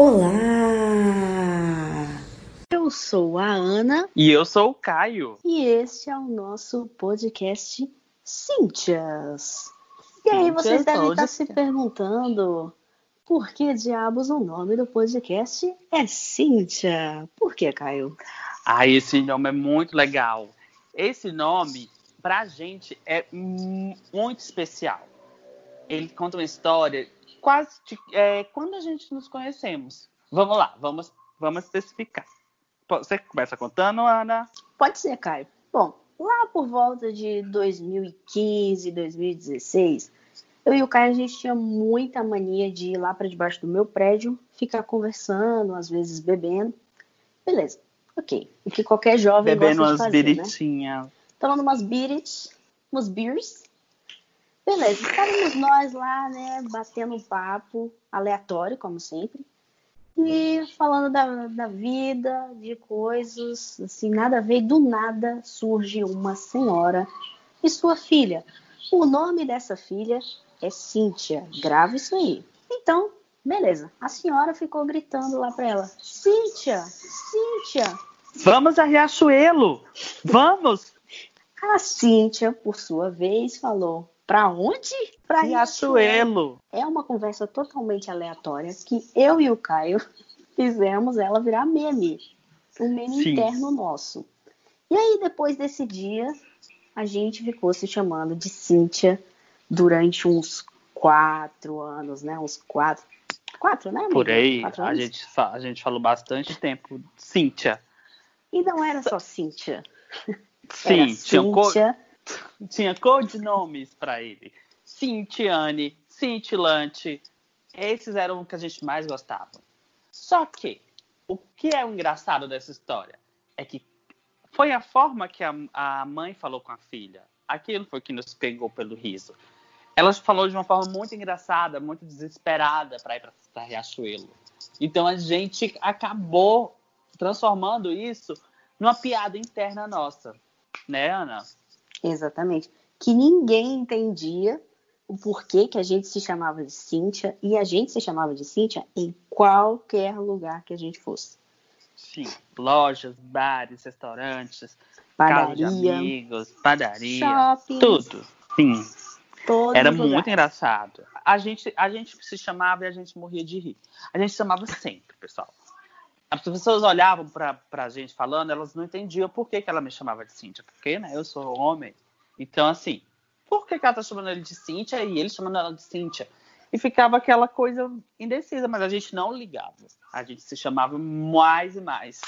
Olá! Eu sou a Ana. E eu sou o Caio. E este é o nosso podcast Cíntias. E aí, vocês devem estar se perguntando por que diabos o nome do podcast é Cíntia? Por que, Caio? Ah, esse nome é muito legal. Esse nome, pra gente, é muito especial. Ele conta uma história quase de, é, quando a gente nos conhecemos. Vamos lá, vamos, vamos especificar. Você começa contando, Ana? Pode ser, Caio. Bom, lá por volta de 2015, 2016, eu e o Caio a gente tinha muita mania de ir lá para debaixo do meu prédio, ficar conversando, às vezes bebendo. Beleza, ok. O que qualquer jovem bebendo gosta de fazer, Bebendo umas biritinhas. Né? Tomando umas birits, umas beers. Beleza, estávamos nós lá, né, batendo um papo aleatório, como sempre e falando da, da vida, de coisas, assim, nada a ver. Do nada surge uma senhora e sua filha. O nome dessa filha é Cíntia. Grave isso aí. Então, beleza. A senhora ficou gritando lá para ela: Cíntia, Cíntia. Vamos a Riachuelo! Vamos! A Cíntia, por sua vez, falou: Pra onde? Pra Riachuelo. É uma conversa totalmente aleatória que eu e o Caio fizemos ela virar meme. Um meme Sim. interno nosso. E aí, depois desse dia, a gente ficou se chamando de Cíntia durante uns quatro anos, né? Uns quatro. Quatro, né? Amiga? Por aí, a gente, a gente falou bastante tempo. Cíntia. E não era só Cíntia. Sim, era tinha Cíntia tinha codinomes para ele. Cintiane, Cintilante. Esses eram os que a gente mais gostava. Só que, o que é o engraçado dessa história? É que foi a forma que a, a mãe falou com a filha. Aquilo foi que nos pegou pelo riso. Ela falou de uma forma muito engraçada, muito desesperada para ir para Riachuelo. Então a gente acabou transformando isso numa piada interna nossa, né, Ana? Exatamente. Que ninguém entendia o porquê que a gente se chamava de Cíntia e a gente se chamava de Cíntia em qualquer lugar que a gente fosse. Sim, lojas, bares, restaurantes, padaria, de amigos, padaria, shopping, tudo. Sim. Era muito engraçado. A gente, a gente se chamava e a gente morria de rir. A gente chamava sempre, pessoal. As pessoas olhavam para a gente falando, elas não entendiam por que, que ela me chamava de Cíntia. Porque, né, eu sou homem. Então, assim, por que, que ela tá chamando ele de Cíntia e ele chamando ela de Cíntia? E ficava aquela coisa indecisa, mas a gente não ligava. A gente se chamava mais e mais.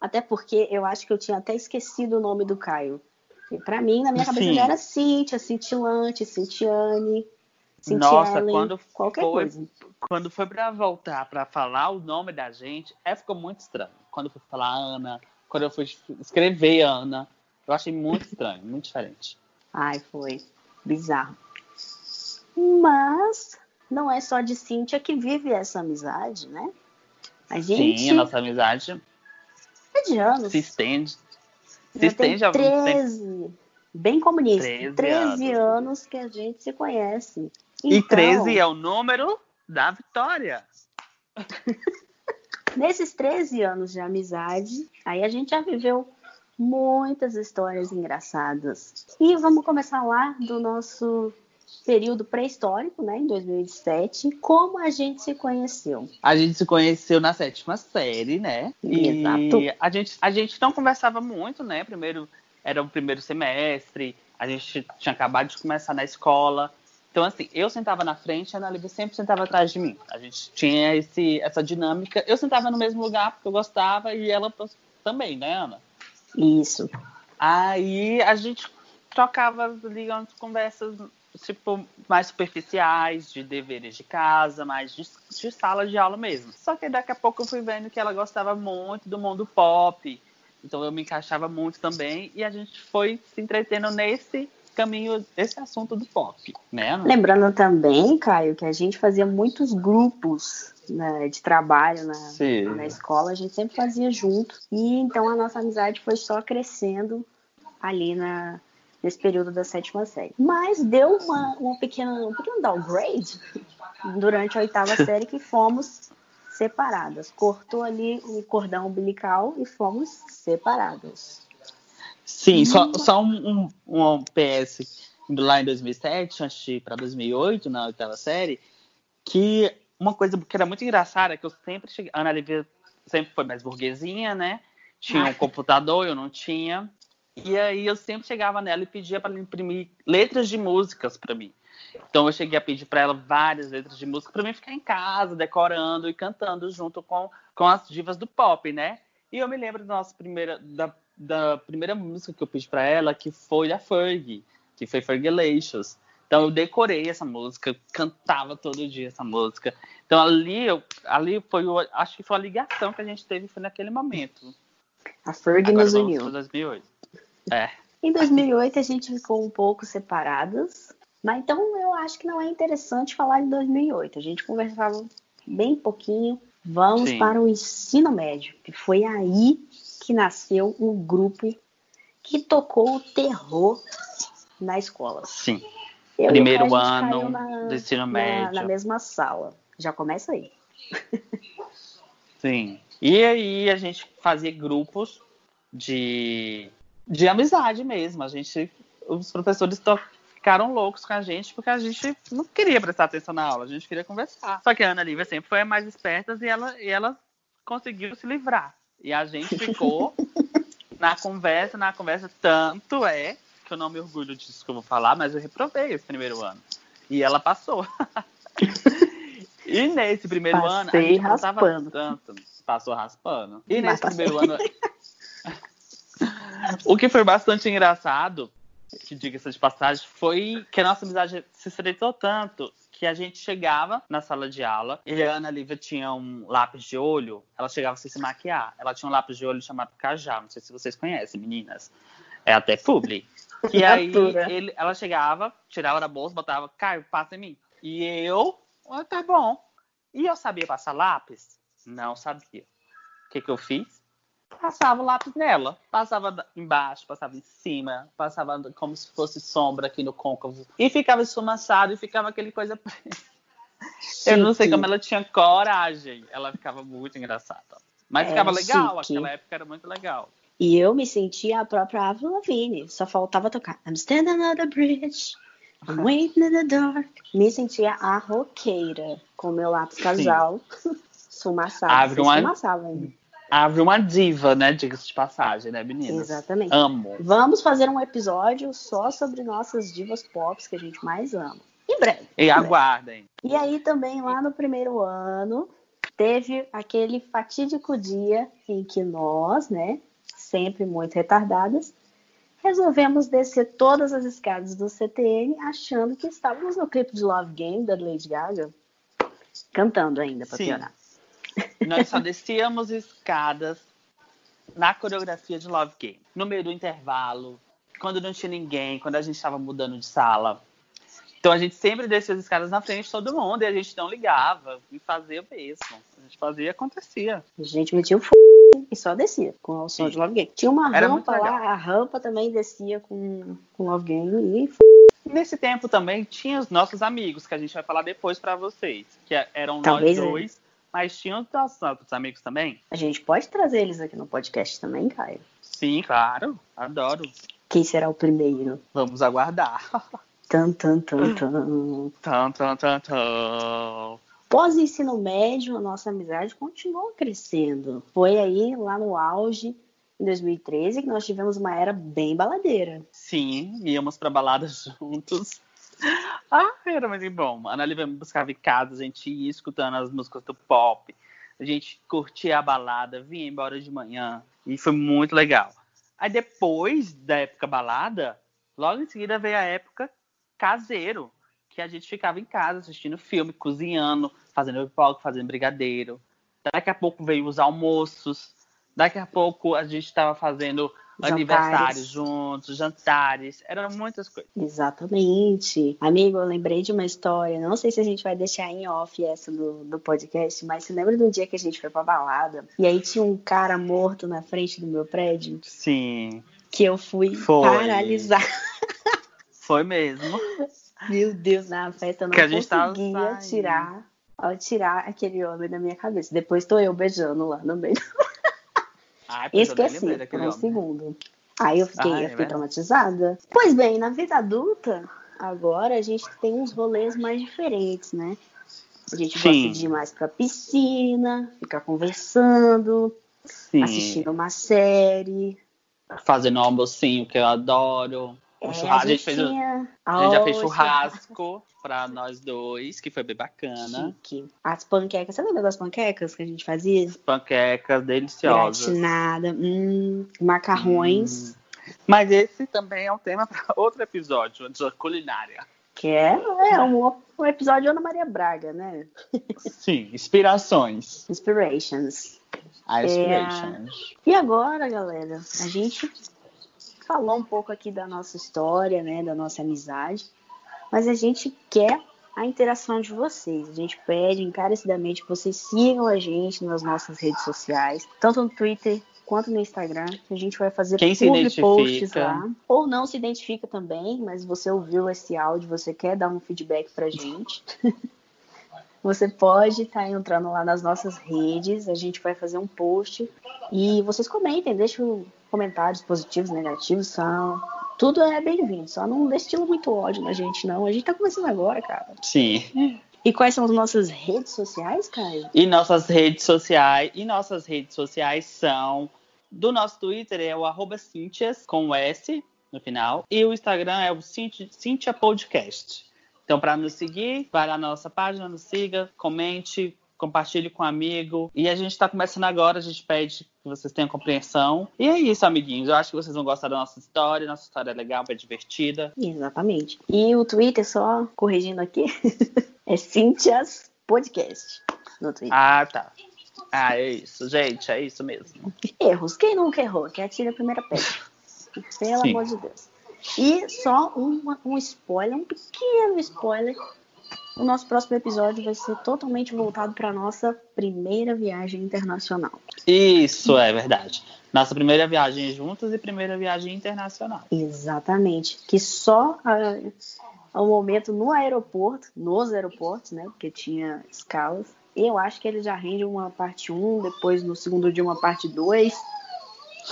Até porque eu acho que eu tinha até esquecido o nome do Caio. Para mim, na minha cabeça, já era Cíntia, Cintilante, Cintiane. Nossa, quando qualquer foi, coisa. Quando foi para voltar para falar o nome da gente, é, ficou muito estranho. Quando eu fui falar Ana, quando eu fui escrever Ana, eu achei muito estranho, muito diferente. Ai, foi bizarro. Mas não é só de Cíntia que vive essa amizade, né? A gente. Sim, a nossa amizade. É de anos. Se estende. Se Já estende há 13, bem comunista. 13, 13 anos. anos que a gente se conhece. Então, e 13 é o número da vitória. Nesses 13 anos de amizade, aí a gente já viveu muitas histórias engraçadas. E vamos começar lá do nosso período pré-histórico, né, em 2007, como a gente se conheceu. A gente se conheceu na sétima série, né? E Exato. A gente, a gente não conversava muito, né? Primeiro era o primeiro semestre, a gente tinha acabado de começar na escola. Então, assim, eu sentava na frente e a Ana Lívia sempre sentava atrás de mim. A gente tinha esse, essa dinâmica. Eu sentava no mesmo lugar porque eu gostava e ela também, né, Ana? Isso. Aí a gente trocava, ligando conversas, tipo, mais superficiais, de deveres de casa, mais de, de sala de aula mesmo. Só que daqui a pouco eu fui vendo que ela gostava muito do mundo pop. Então eu me encaixava muito também e a gente foi se entretendo nesse caminho esse assunto do pop, né? Lembrando também, Caio, que a gente fazia muitos grupos né, de trabalho na, na escola, a gente sempre fazia junto. E então a nossa amizade foi só crescendo ali na, nesse período da sétima série. Mas deu uma, uma pequena, um pequeno downgrade durante a oitava série que fomos separadas. Cortou ali o cordão umbilical e fomos separadas. Sim, só, só um, um, um PS lá em 2007, antes para 2008, na oitava série, que uma coisa que era muito engraçada é que eu sempre cheguei. A Ana Lívia sempre foi mais burguesinha, né? Tinha um computador, eu não tinha. E aí eu sempre chegava nela e pedia para ela imprimir letras de músicas para mim. Então eu cheguei a pedir para ela várias letras de música para mim ficar em casa, decorando e cantando junto com, com as divas do pop, né? E eu me lembro da nossa primeira da, da primeira música que eu pedi para ela, que foi a Fergie, que foi Fergalicious. Então eu decorei essa música, cantava todo dia essa música. Então ali, eu, ali foi, acho que foi a ligação que a gente teve foi naquele momento. A Fergie nos uniu. 2008. É. Em 2008 a gente ficou um pouco separadas, mas então eu acho que não é interessante falar de 2008. A gente conversava bem pouquinho. Vamos Sim. para o ensino médio, que foi aí que nasceu um grupo que tocou o terror na escola. Sim. Eu Primeiro ano na, do ensino médio. Na, na mesma sala. Já começa aí. Sim. E aí a gente fazia grupos de, de amizade mesmo. A gente, os professores ficaram loucos com a gente porque a gente não queria prestar atenção na aula, a gente queria conversar. Só que a Ana Lívia sempre foi a mais esperta e ela, e ela conseguiu se livrar. E a gente ficou na conversa, na conversa, tanto é que eu não me orgulho disso que eu vou falar, mas eu reprovei esse primeiro ano. E ela passou. e nesse primeiro Passei ano, a gente raspando. tanto. Passou raspando. E nesse primeiro ano. o que foi bastante engraçado, que diga-se de passagem, foi que a nossa amizade se estreitou tanto que a gente chegava na sala de aula e a Ana Lívia tinha um lápis de olho, ela chegava sem se maquiar. Ela tinha um lápis de olho chamado Cajá, não sei se vocês conhecem, meninas. É até publi. E aí ele, ela chegava, tirava da bolsa, botava, Caio, passa em mim. E eu, oh, tá bom. E eu sabia passar lápis? Não sabia. O que, que eu fiz? Passava o lápis nela. Passava embaixo, passava em cima, passava como se fosse sombra aqui no côncavo. E ficava esfumaçado e ficava aquele coisa preta. Eu não sei como ela tinha coragem. Ela ficava muito engraçada. Mas é, ficava legal, chique. aquela época era muito legal. E eu me sentia a própria Avril Lavigne. Só faltava tocar I'm standing on the bridge, I'm waiting in the dark. Me sentia a roqueira, com meu lápis casal, sumaçava. Abre uma... Abre uma diva, né? Diga-se de passagem, né, meninas? Exatamente. Amo. Vamos fazer um episódio só sobre nossas divas pop que a gente mais ama. Em breve. E aguardem. E aí também, lá no primeiro ano, teve aquele fatídico dia em que nós, né, sempre muito retardadas, resolvemos descer todas as escadas do CTN achando que estávamos no clipe de Love Game da Lady Gaga, cantando ainda para piorar. Nós só descíamos escadas na coreografia de Love Game, no meio do intervalo, quando não tinha ninguém, quando a gente estava mudando de sala. Então a gente sempre descia as escadas na frente de todo mundo e a gente não ligava e fazia mesmo. A gente fazia e acontecia. A gente metia o f e só descia com o som Sim. de Love Game. Tinha uma Era rampa lá, a rampa também descia com, com Love Game e. Nesse tempo também tinha os nossos amigos, que a gente vai falar depois para vocês, que é, eram Talvez nós dois, é. Mas tinham os nossos outros amigos também. A gente pode trazer eles aqui no podcast também, Caio? Sim, claro, adoro. Quem será o primeiro? Vamos aguardar. Tan, tan, tan, tan. Tan, tan, tan, tan. Pós-ensino médio, a nossa amizade continuou crescendo. Foi aí, lá no auge, em 2013, que nós tivemos uma era bem baladeira. Sim, íamos para baladas juntos. Ah, era muito bom. A Ana Lívia buscava em casa, a gente ia escutando as músicas do pop. A gente curtia a balada, vinha embora de manhã. E foi muito legal. Aí depois da época balada, logo em seguida veio a época caseiro que a gente ficava em casa assistindo filme, cozinhando, fazendo pipoca, fazendo brigadeiro. Daqui a pouco veio os almoços. Daqui a pouco a gente estava fazendo jantares. aniversários juntos, jantares. Eram muitas coisas. Exatamente. Amigo, eu lembrei de uma história. Não sei se a gente vai deixar em off essa do, do podcast, mas você lembra do dia que a gente foi pra balada? E aí tinha um cara morto na frente do meu prédio? Sim. Que eu fui foi. paralisar. Foi mesmo. Meu Deus, na festa eu não conseguia tirar tirar aquele homem da minha cabeça. Depois tô eu beijando lá no meio. Nem Esqueci por um segundo. Aí eu fiquei, Ai, eu é fiquei verdade. traumatizada. Pois bem, na vida adulta, agora a gente tem uns rolês mais diferentes, né? A gente Sim. gosta de ir mais pra piscina, ficar conversando, Sim. assistindo uma série. Fazendo um almocinho que eu adoro. Um É, churrasco. A gente, fez, tinha- a gente já fez churrasco pra nós dois, que foi bem bacana. Chique. As panquecas, você lembra das panquecas que a gente fazia? Panquecas deliciosas. Gratinada, hum, macarrões, Hum. Mas esse também é um tema para outro episódio, de culinária. que é, é um, um episódio Ana Maria Braga, né? Sim, inspirações. Inspirations. A É. inspirations. E agora, galera, a gente falou um pouco aqui da nossa história, né, da nossa amizade, mas a gente quer a interação de vocês. A gente pede encarecidamente que vocês sigam a gente nas nossas redes sociais, tanto no Twitter quanto no Instagram, que a gente vai fazer Quem public posts lá. Ou não se identifica também, mas você ouviu esse áudio, você quer dar um feedback pra gente. Você pode estar entrando lá nas nossas redes, a gente vai fazer um post e vocês comentem, deixem comentários positivos, negativos, são... tudo é bem-vindo, só não destila muito ódio na gente não, a gente tá começando agora, cara. Sim. E quais são as nossas redes sociais, Caio? E nossas redes sociais. E nossas redes sociais são. Do nosso Twitter é o arroba Cintias, com o S no final. E o Instagram é o Cinti- Cintia Podcast. Então, para nos seguir, vai lá na nossa página, nos siga, comente, compartilhe com um amigo. E a gente está começando agora, a gente pede que vocês tenham compreensão. E é isso, amiguinhos. Eu acho que vocês vão gostar da nossa história. Nossa história é legal, é divertida. Exatamente. E o Twitter, só corrigindo aqui, é Cintias Podcast no Twitter. Ah, tá. Ah, é isso, gente, é isso mesmo. Erros. Quem nunca errou? Que atira a primeira pedra. Pelo Sim. amor de Deus. E só uma- um spoiler, um pequeno spoiler. O nosso próximo episódio vai ser totalmente voltado para nossa primeira viagem internacional. Isso é verdade. Nossa primeira viagem juntos e primeira viagem internacional. Exatamente. Que só ah, ao momento no aeroporto, nos aeroportos, né? Porque tinha escalas. Eu acho que ele já rende uma parte 1, depois no segundo dia uma parte 2.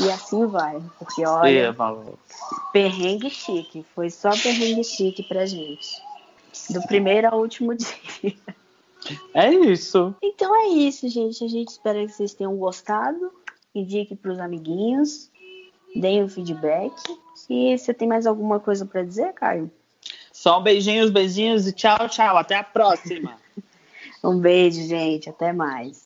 E assim vai. Porque olha. Sim. Perrengue chique, foi só perrengue chique pra gente. Do primeiro ao último dia. É isso. Então é isso, gente. A gente espera que vocês tenham gostado. Indique pros amiguinhos. Deem o feedback. E você tem mais alguma coisa pra dizer, Caio? Só um beijinhos, beijinhos e tchau, tchau. Até a próxima. Um beijo, gente. Até mais.